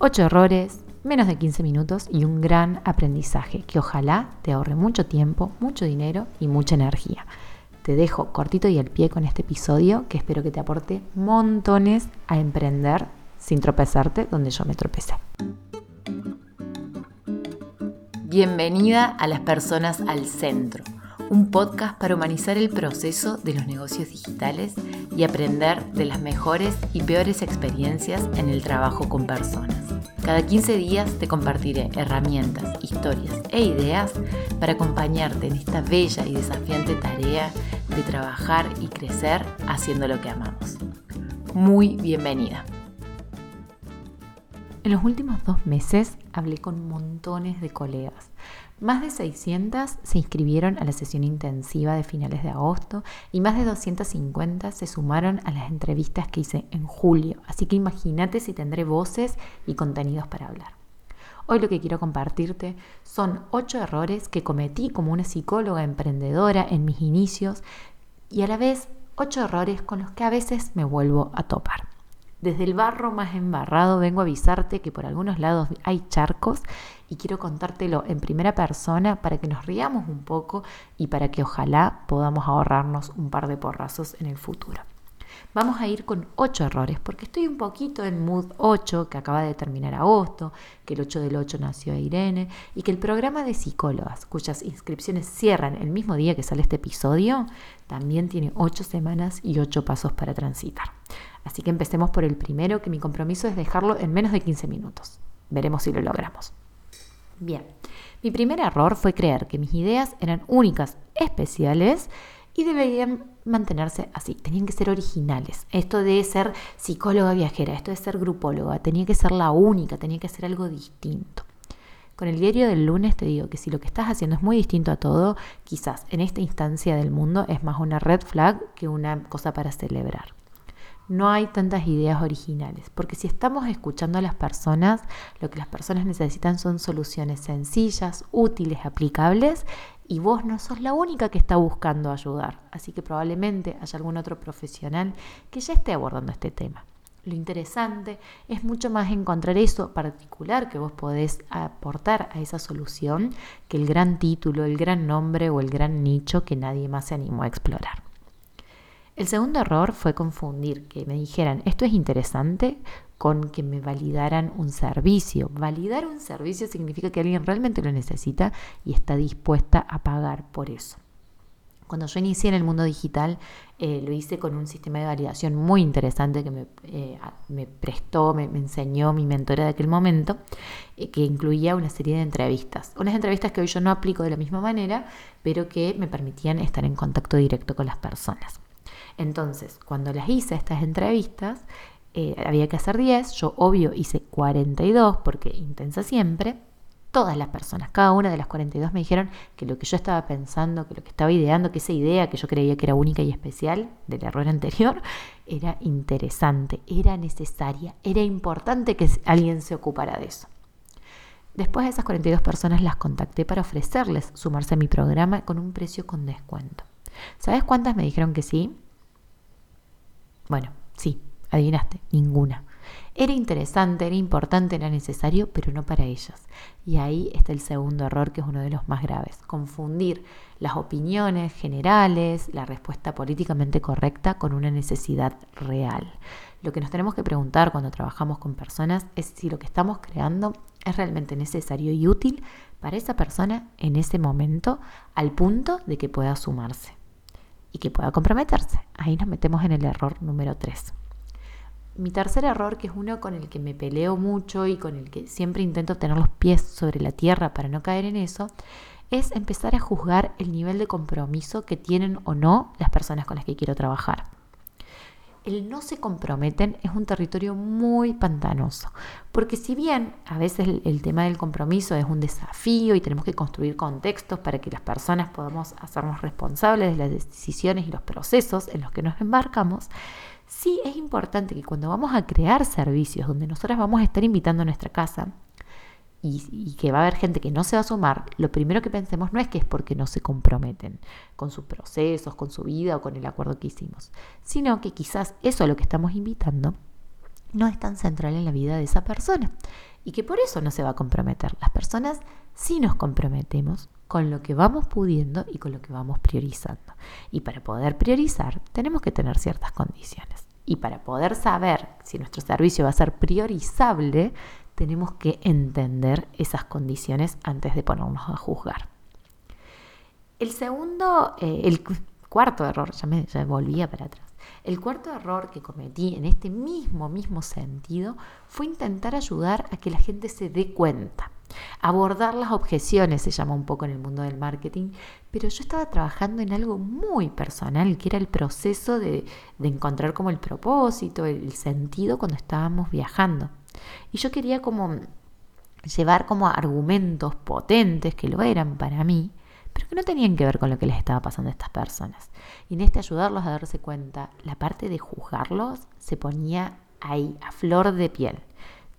8 errores, menos de 15 minutos y un gran aprendizaje que ojalá te ahorre mucho tiempo, mucho dinero y mucha energía. Te dejo cortito y al pie con este episodio que espero que te aporte montones a emprender sin tropezarte donde yo me tropecé. Bienvenida a las personas al centro, un podcast para humanizar el proceso de los negocios digitales y aprender de las mejores y peores experiencias en el trabajo con personas. Cada 15 días te compartiré herramientas, historias e ideas para acompañarte en esta bella y desafiante tarea de trabajar y crecer haciendo lo que amamos. Muy bienvenida. En los últimos dos meses hablé con montones de colegas. Más de 600 se inscribieron a la sesión intensiva de finales de agosto y más de 250 se sumaron a las entrevistas que hice en julio. Así que imagínate si tendré voces y contenidos para hablar. Hoy lo que quiero compartirte son 8 errores que cometí como una psicóloga emprendedora en mis inicios y a la vez 8 errores con los que a veces me vuelvo a topar. Desde el barro más embarrado vengo a avisarte que por algunos lados hay charcos y quiero contártelo en primera persona para que nos riamos un poco y para que ojalá podamos ahorrarnos un par de porrazos en el futuro. Vamos a ir con 8 errores, porque estoy un poquito en mood 8, que acaba de terminar agosto, que el 8 del 8 nació Irene, y que el programa de psicólogas, cuyas inscripciones cierran el mismo día que sale este episodio, también tiene 8 semanas y 8 pasos para transitar. Así que empecemos por el primero, que mi compromiso es dejarlo en menos de 15 minutos. Veremos si lo logramos. Bien, mi primer error fue creer que mis ideas eran únicas, especiales y deberían mantenerse así, tenían que ser originales. Esto de ser psicóloga viajera, esto de ser grupóloga, tenía que ser la única, tenía que ser algo distinto. Con el diario del lunes te digo que si lo que estás haciendo es muy distinto a todo, quizás en esta instancia del mundo es más una red flag que una cosa para celebrar no hay tantas ideas originales, porque si estamos escuchando a las personas, lo que las personas necesitan son soluciones sencillas, útiles, aplicables, y vos no sos la única que está buscando ayudar, así que probablemente haya algún otro profesional que ya esté abordando este tema. Lo interesante es mucho más encontrar eso particular que vos podés aportar a esa solución que el gran título, el gran nombre o el gran nicho que nadie más se animó a explorar. El segundo error fue confundir que me dijeran esto es interesante con que me validaran un servicio. Validar un servicio significa que alguien realmente lo necesita y está dispuesta a pagar por eso. Cuando yo inicié en el mundo digital, eh, lo hice con un sistema de validación muy interesante que me, eh, prestó, me, enseñó mi mentora de aquel momento, eh, que incluía una serie de entrevistas. Unas entrevistas que hoy yo no aplico de la misma manera, pero que me permitían estar en contacto directo con las personas. Entonces, cuando las hice estas entrevistas, eh, había que hacer 10, yo obvio hice 42 porque intensa siempre. Todas las personas, cada una de las 42 me dijeron que lo que yo estaba pensando, que lo que estaba ideando, que esa idea que yo creía que era única y especial del error anterior, era interesante, era necesaria, era importante que alguien se ocupara de eso. Después de esas 42 personas las contacté para ofrecerles sumarse a mi programa con un precio con descuento. ¿Sabes cuántas me dijeron que sí? Bueno, sí, adivinaste, ninguna. Era interesante, era importante, era necesario, pero no para ellas. Y ahí está el segundo error, que es uno de los más graves. Confundir las opiniones generales, la respuesta políticamente correcta con una necesidad real. Lo que nos tenemos que preguntar cuando trabajamos con personas es si lo que estamos creando es realmente necesario y útil para esa persona en ese momento al punto de que pueda sumarse y que pueda comprometerse. Ahí nos metemos en el error número 3. Mi tercer error, que es uno con el que me peleo mucho y con el que siempre intento tener los pies sobre la tierra para no caer en eso, es empezar a juzgar el nivel de compromiso que tienen o no las personas con las que quiero trabajar. El no se comprometen es un territorio muy pantanoso, porque si bien a veces el, tema del compromiso es un desafío y tenemos que construir contextos para que las personas podamos hacernos responsables de las decisiones y los procesos en los que nos embarcamos, sí es importante que cuando vamos a crear servicios donde nosotras vamos a estar invitando a nuestra casa, y, que va a haber gente que no se va a sumar, lo primero que pensemos no es que es porque no se comprometen con sus procesos, con su vida o con el acuerdo que hicimos, sino que quizás eso a lo que estamos invitando no es tan central en la vida de esa persona y que por eso no se va a comprometer. Las personas sí nos comprometemos con lo que vamos pudiendo y con lo que vamos priorizando. Y para poder priorizar tenemos que tener ciertas condiciones. Y para poder saber si nuestro servicio va a ser priorizable, tenemos que entender esas condiciones antes de ponernos a juzgar. El segundo, eh, el cuarto error, ya me, ya volvía para atrás. El cuarto error que cometí en este mismo, mismo sentido fue intentar ayudar a que la gente se dé cuenta. Abordar las objeciones se llama un poco en el mundo del marketing, pero yo estaba trabajando en algo muy personal, que era el proceso de, de encontrar como el propósito, el sentido cuando estábamos viajando. Y yo quería como llevar como argumentos potentes que lo eran para mí, pero que no tenían que ver con lo que les estaba pasando a estas personas. Y en este ayudarlos a darse cuenta, la parte de juzgarlos se ponía ahí, a flor de piel.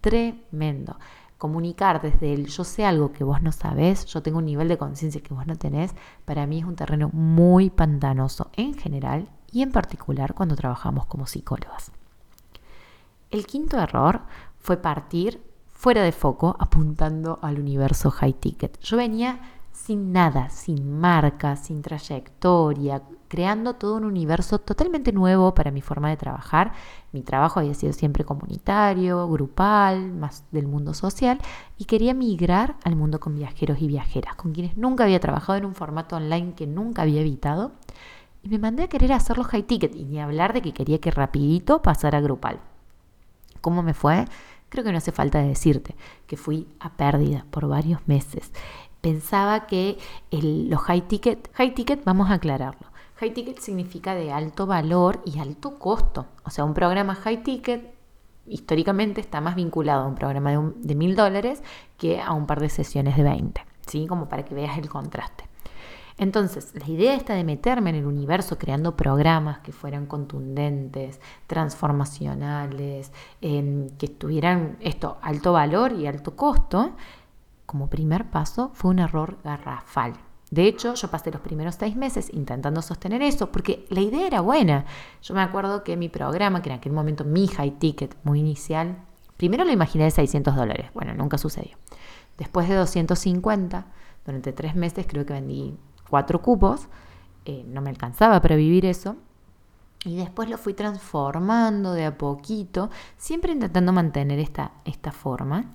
Tremendo. Comunicar desde el yo sé algo que vos no sabés, yo tengo un nivel de conciencia que vos no tenés, para mí es un terreno muy pantanoso en general y en particular cuando trabajamos como psicólogas. El quinto error fue partir fuera de foco apuntando al universo high ticket. Yo venía sin nada, sin marca, sin trayectoria, creando todo un universo totalmente nuevo para mi forma de trabajar. Mi trabajo había sido siempre comunitario, grupal, más del mundo social, y quería migrar al mundo con viajeros y viajeras, con quienes nunca había trabajado en un formato online que nunca había evitado. Y me mandé a querer hacerlo high ticket, y ni hablar de que quería que rapidito pasara grupal. ¿Cómo me fue? Creo que no hace falta decirte que fui a pérdida por varios meses pensaba que los high ticket, high ticket vamos a aclararlo. High ticket significa de alto valor y alto costo. O sea, un programa high ticket históricamente está más vinculado a un programa de mil dólares que a un par de sesiones de 20, ¿sí? Como para que veas el contraste. Entonces, la idea esta de meterme en el universo creando programas que fueran contundentes, transformacionales, que tuvieran esto, alto valor y alto costo, como primer paso fue un error garrafal. De hecho, yo pasé los primeros seis meses intentando sostener eso porque la idea era buena. Yo me acuerdo que mi programa, que en aquel momento mi high ticket muy inicial, primero lo imaginé de 600 dólares. Bueno, nunca sucedió. Después de 250, durante tres meses creo que vendí cuatro cupos. Eh, no me alcanzaba para vivir eso. Y después lo fui transformando de a poquito, siempre intentando mantener esta, esta forma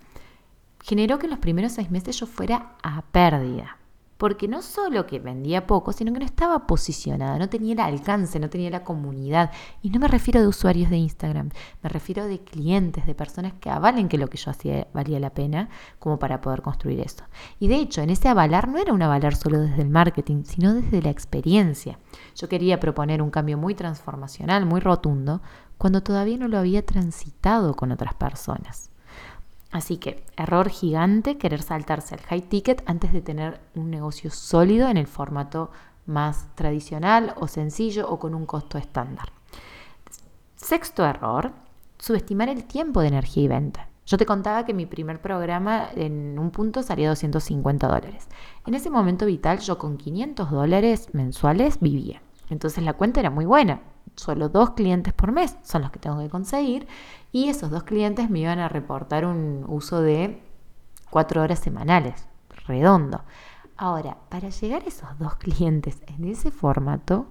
generó que en los primeros seis meses yo fuera a pérdida. Porque no solo que vendía poco, sino que no estaba posicionada, no tenía el alcance, no tenía la comunidad. Y no me refiero de usuarios de Instagram, me refiero de clientes, de personas que avalen que lo que yo hacía valía la pena como para poder construir eso. Y de hecho, en ese avalar no era un avalar solo desde el marketing, sino desde la experiencia. Yo quería proponer un cambio muy transformacional, muy rotundo, cuando todavía no lo había transitado con otras personas. Así que error gigante querer saltarse al high ticket antes de tener un negocio sólido en el formato más tradicional o sencillo o con un costo estándar. Sexto error, subestimar el tiempo de energía y venta. Yo te contaba que mi primer programa en un punto salía 250 dólares. En ese momento vital yo con 500 dólares mensuales vivía. Entonces la cuenta era muy buena solo dos clientes por mes son los que tengo que conseguir y esos dos clientes me iban a reportar un uso de cuatro horas semanales, redondo. Ahora, para llegar a esos dos clientes en ese formato,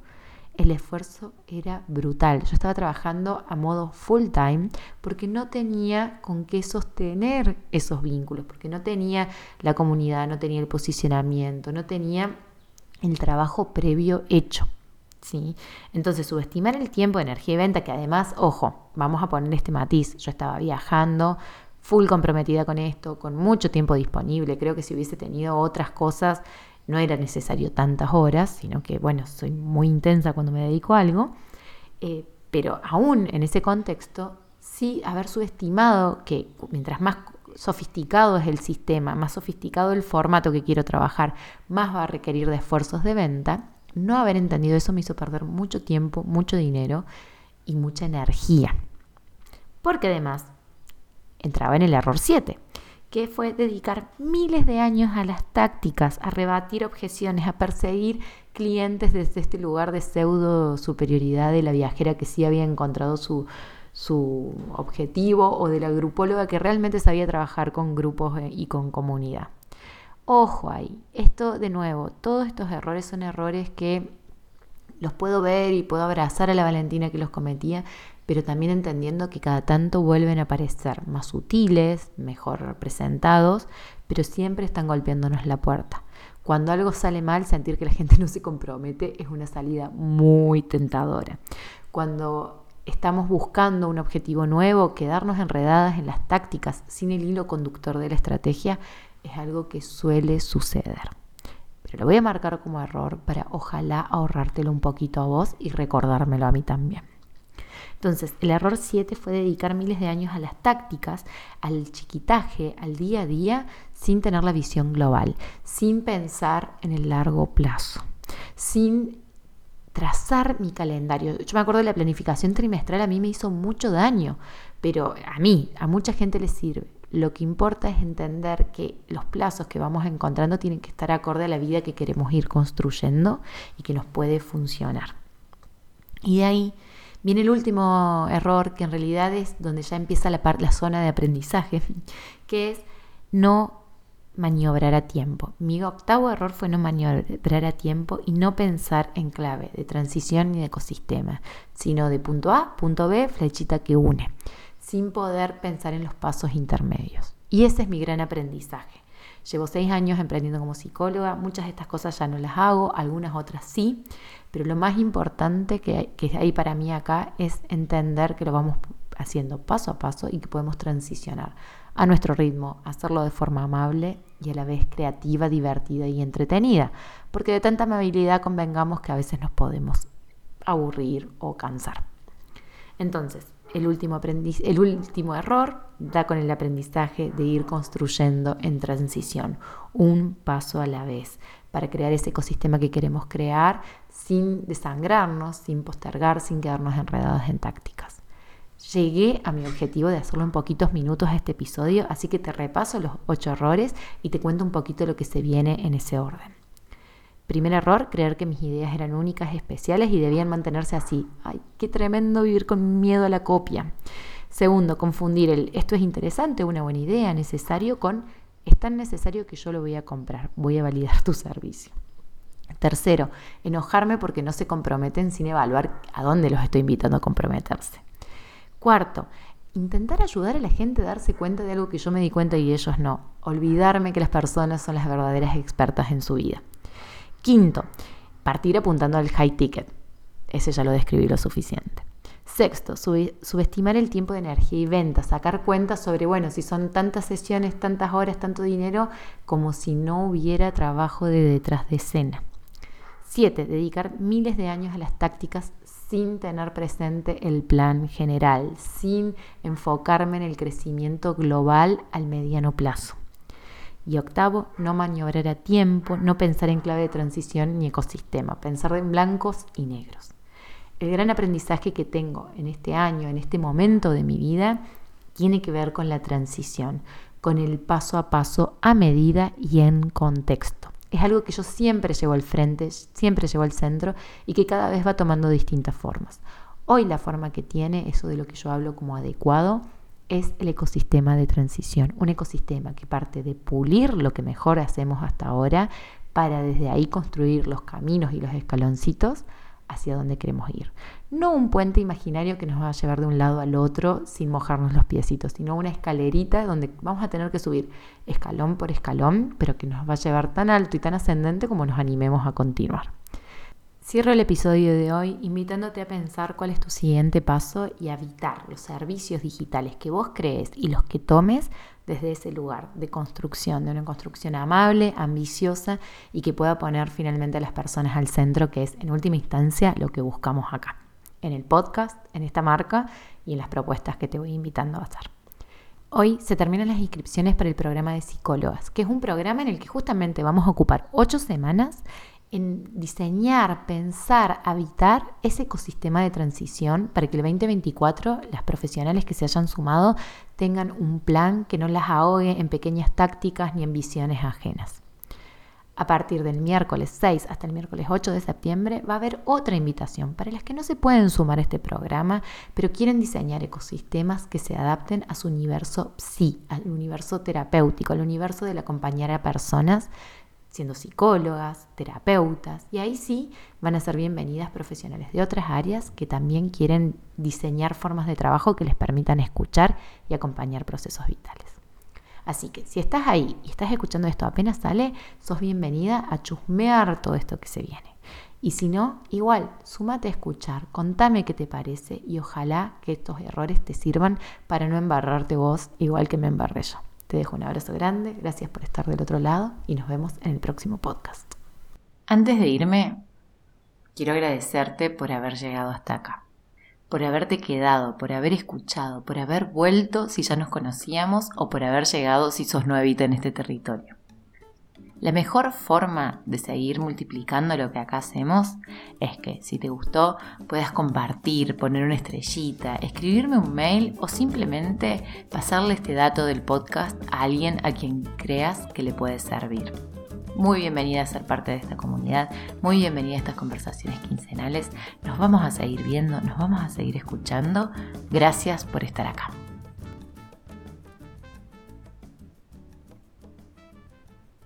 el esfuerzo era brutal. Yo estaba trabajando a modo full time porque no tenía con qué sostener esos vínculos, porque no tenía la comunidad, no tenía el posicionamiento, no tenía el trabajo previo hecho. ¿Sí? Entonces, subestimar el tiempo energía y venta, que además, ojo, vamos a poner este matiz, yo estaba viajando, full comprometida con esto, con mucho tiempo disponible, creo que si hubiese tenido otras cosas, no era necesario tantas horas, sino que, bueno, soy muy intensa cuando me dedico a algo, eh, pero aún en ese contexto, sí haber subestimado que mientras más sofisticado es el sistema, más sofisticado el formato que quiero trabajar, más va a requerir de esfuerzos de venta, no haber entendido eso me hizo perder mucho tiempo, mucho dinero y mucha energía. Porque además entraba en el error 7, que fue dedicar miles de años a las tácticas, a rebatir objeciones, a perseguir clientes desde este lugar de pseudo superioridad de la viajera que sí había encontrado su, su objetivo o de la grupóloga que realmente sabía trabajar con grupos eh, y con comunidad. Ojo ahí, esto de nuevo, todos estos errores son errores que los puedo ver y puedo abrazar a la Valentina que los cometía, pero también entendiendo que cada tanto vuelven a aparecer más sutiles, mejor representados, pero siempre están golpeándonos la puerta. Cuando algo sale mal, sentir que la gente no se compromete es una salida muy tentadora. Cuando estamos buscando un objetivo nuevo, quedarnos enredadas en las tácticas sin el hilo conductor de la estrategia es algo que suele suceder. Pero lo voy a marcar como error para ojalá ahorrártelo un poquito a vos y recordármelo a mí también. Entonces, el error 7 fue dedicar miles de años a las tácticas, al chiquitaje, al día a día, sin tener la visión global, sin pensar en el largo plazo, sin trazar mi calendario. Yo me acuerdo de la planificación trimestral, a mí me hizo mucho daño, pero a mí, a mucha gente le sirve. Lo que importa es entender que los plazos que vamos encontrando tienen que estar acorde a la vida que queremos ir construyendo y que nos puede funcionar. Y de ahí viene el último error, que en realidad es donde ya empieza la, zona de aprendizaje, que es no maniobrar a tiempo. Mi octavo error fue no maniobrar a tiempo y no pensar en clave de transición ni de ecosistema, sino de punto A, punto B, flechita que une sin poder pensar en los pasos intermedios. Y ese es mi gran aprendizaje. Llevo seis años emprendiendo como psicóloga, muchas de estas cosas ya no las hago, algunas otras sí, pero lo más importante que, que hay para mí acá es entender que lo vamos haciendo paso a paso y que podemos transicionar a nuestro ritmo, hacerlo de forma amable y a la vez creativa, divertida y entretenida, porque de tanta amabilidad convengamos que a veces nos podemos aburrir o cansar. Entonces, el último, el último error da con el aprendizaje de ir construyendo en transición, un paso a la vez, para crear ese ecosistema que queremos crear sin desangrarnos, sin postergar, sin quedarnos enredados en tácticas. Llegué a mi objetivo de hacerlo en poquitos minutos este episodio, así que te repaso los ocho errores y te cuento un poquito lo que se viene en ese orden. Primer error, creer que mis ideas eran únicas, especiales y debían mantenerse así. Ay, qué tremendo vivir con miedo a la copia. Segundo, confundir el esto es interesante, una buena idea, necesario con es tan necesario que yo lo voy a comprar, voy a validar tu servicio. Tercero, enojarme porque no se comprometen sin evaluar a dónde los estoy invitando a comprometerse. Cuarto, intentar ayudar a la gente a darse cuenta de algo que yo me di cuenta y ellos no. Olvidarme que las personas son las verdaderas expertas en su vida. Quinto, partir apuntando al high ticket. Ese ya lo describí lo suficiente. Sexto, subestimar el tiempo de energía y venta, sacar cuentas sobre, bueno, si son tantas sesiones, tantas horas, tanto dinero, como si no hubiera trabajo de detrás de escena. Siete, dedicar miles de años a las tácticas sin tener presente el plan general, sin enfocarme en el crecimiento global al mediano plazo. Y octavo, no maniobrar a tiempo, no pensar en clave de transición ni ecosistema, pensar en blancos y negros. El gran aprendizaje que tengo en este año, en este momento de mi vida, tiene que ver con la transición, con el paso a paso a medida y en contexto. Es algo que yo siempre llevo al frente, siempre llevo al centro y que cada vez va tomando distintas formas. Hoy la forma que tiene, eso de lo que yo hablo como adecuado, es el ecosistema de transición, un ecosistema que parte de pulir lo que mejor hacemos hasta ahora para desde ahí construir los caminos y los escaloncitos hacia donde queremos ir. No un puente imaginario que nos va a llevar de un lado al otro sin mojarnos los piecitos, sino una escalerita donde vamos a tener que subir escalón por escalón, pero que nos va a llevar tan alto y tan ascendente como nos animemos a continuar. Cierro el episodio de hoy invitándote a pensar cuál es tu siguiente paso y a evitar los servicios digitales que vos crees y los que tomes desde ese lugar de construcción, de una construcción amable, ambiciosa y que pueda poner finalmente a las personas al centro, que es en última instancia lo que buscamos acá, en el podcast, en esta marca y en las propuestas que te voy invitando a hacer. Hoy se terminan las inscripciones para el programa de psicólogas, que es un programa en el que justamente vamos a ocupar ocho semanas en diseñar, pensar, habitar ese ecosistema de transición para que el 2024 las profesionales que se hayan sumado tengan un plan que no las ahogue en pequeñas tácticas ni en visiones ajenas. A partir del miércoles 6 hasta el miércoles 8 de septiembre va a haber otra invitación para las que no se pueden sumar a este programa, pero quieren diseñar ecosistemas que se adapten a su universo psi, al universo terapéutico, al universo del acompañar a personas siendo psicólogas, terapeutas, y ahí sí van a ser bienvenidas profesionales de otras áreas que también quieren diseñar formas de trabajo que les permitan escuchar y acompañar procesos vitales. Así que si estás ahí y estás escuchando esto apenas sale, sos bienvenida a chusmear todo esto que se viene. Y si no, igual, súmate a escuchar, contame qué te parece y ojalá que estos errores te sirvan para no embarrarte vos igual que me embarré yo. Te dejo un abrazo grande, gracias por estar del otro lado y nos vemos en el próximo podcast. Antes de irme, quiero agradecerte por haber llegado hasta acá por haberte quedado, por haber escuchado, por haber vuelto si ya nos conocíamos o por haber llegado si sos nuevita en este territorio. La mejor forma de seguir multiplicando lo que acá hacemos es que si te gustó puedas compartir, poner una estrellita, escribirme un mail o simplemente pasarle este dato del podcast a alguien a quien creas que le puede servir. Muy bienvenida a ser parte de esta comunidad, muy bienvenida a estas conversaciones quincenales. Nos vamos a seguir viendo, nos vamos a seguir escuchando. Gracias por estar acá.